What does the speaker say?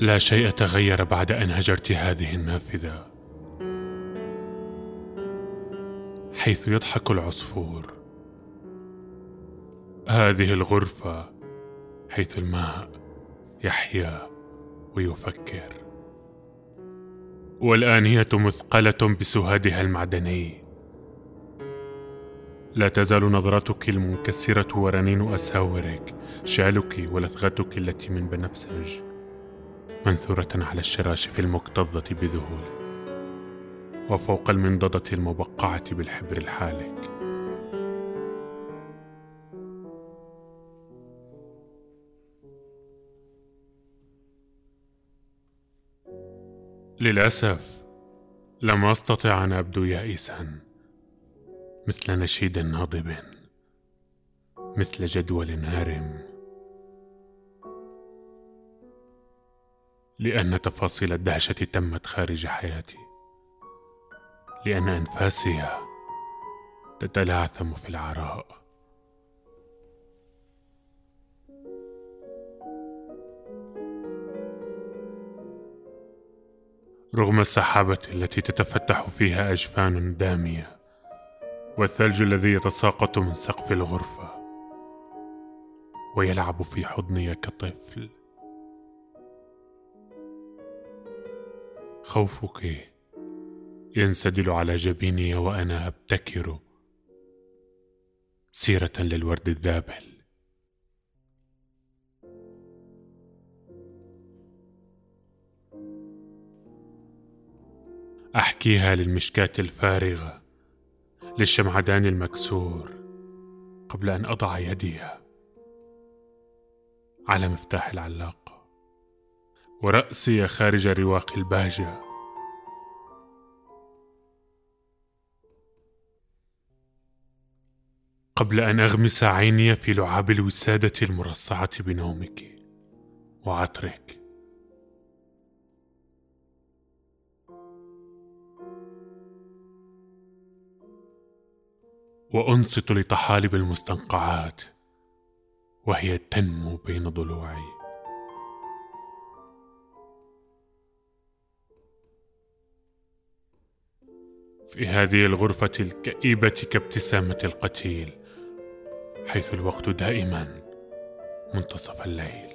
لا شيء تغير بعد أن هجرت هذه النافذة. حيث يضحك العصفور. هذه الغرفة حيث الماء يحيا ويفكر. والانيه مثقلة بسهادها المعدني. لا تزال نظرتك المنكسرة ورنين اساورك شالك ولثغتك التي من بنفسج. منثورة على الشراشف المكتظة بذهول. وفوق المنضدة المبقعة بالحبر الحالك. للأسف لم أستطع أن أبدو يائسا. مثل نشيد ناضب مثل جدول هارم لأن تفاصيل الدهشة تمت خارج حياتي لأن أنفاسي تتلعثم في العراء. رغم السحابة التي تتفتح فيها أجفان دامية والثلج الذي يتساقط من سقف الغرفة ويلعب في حضني كطفل. خوفك ينسدل على جبيني وأنا أبتكر سيرة للورد الذابل. أحكيها للمشكاة الفارغة. للشمعدان المكسور قبل أن أضع يدي على مفتاح العلاقه ورأسي خارج رواق البهجة قبل أن أغمس عيني في لعاب الوسادة المرصعة بنومك وعطرك وأنصت لطحالب المستنقعات وهي تنمو بين ضلوعي. في هذه الغرفة الكئيبة كابتسامة القتيل حيث الوقت دائما منتصف الليل.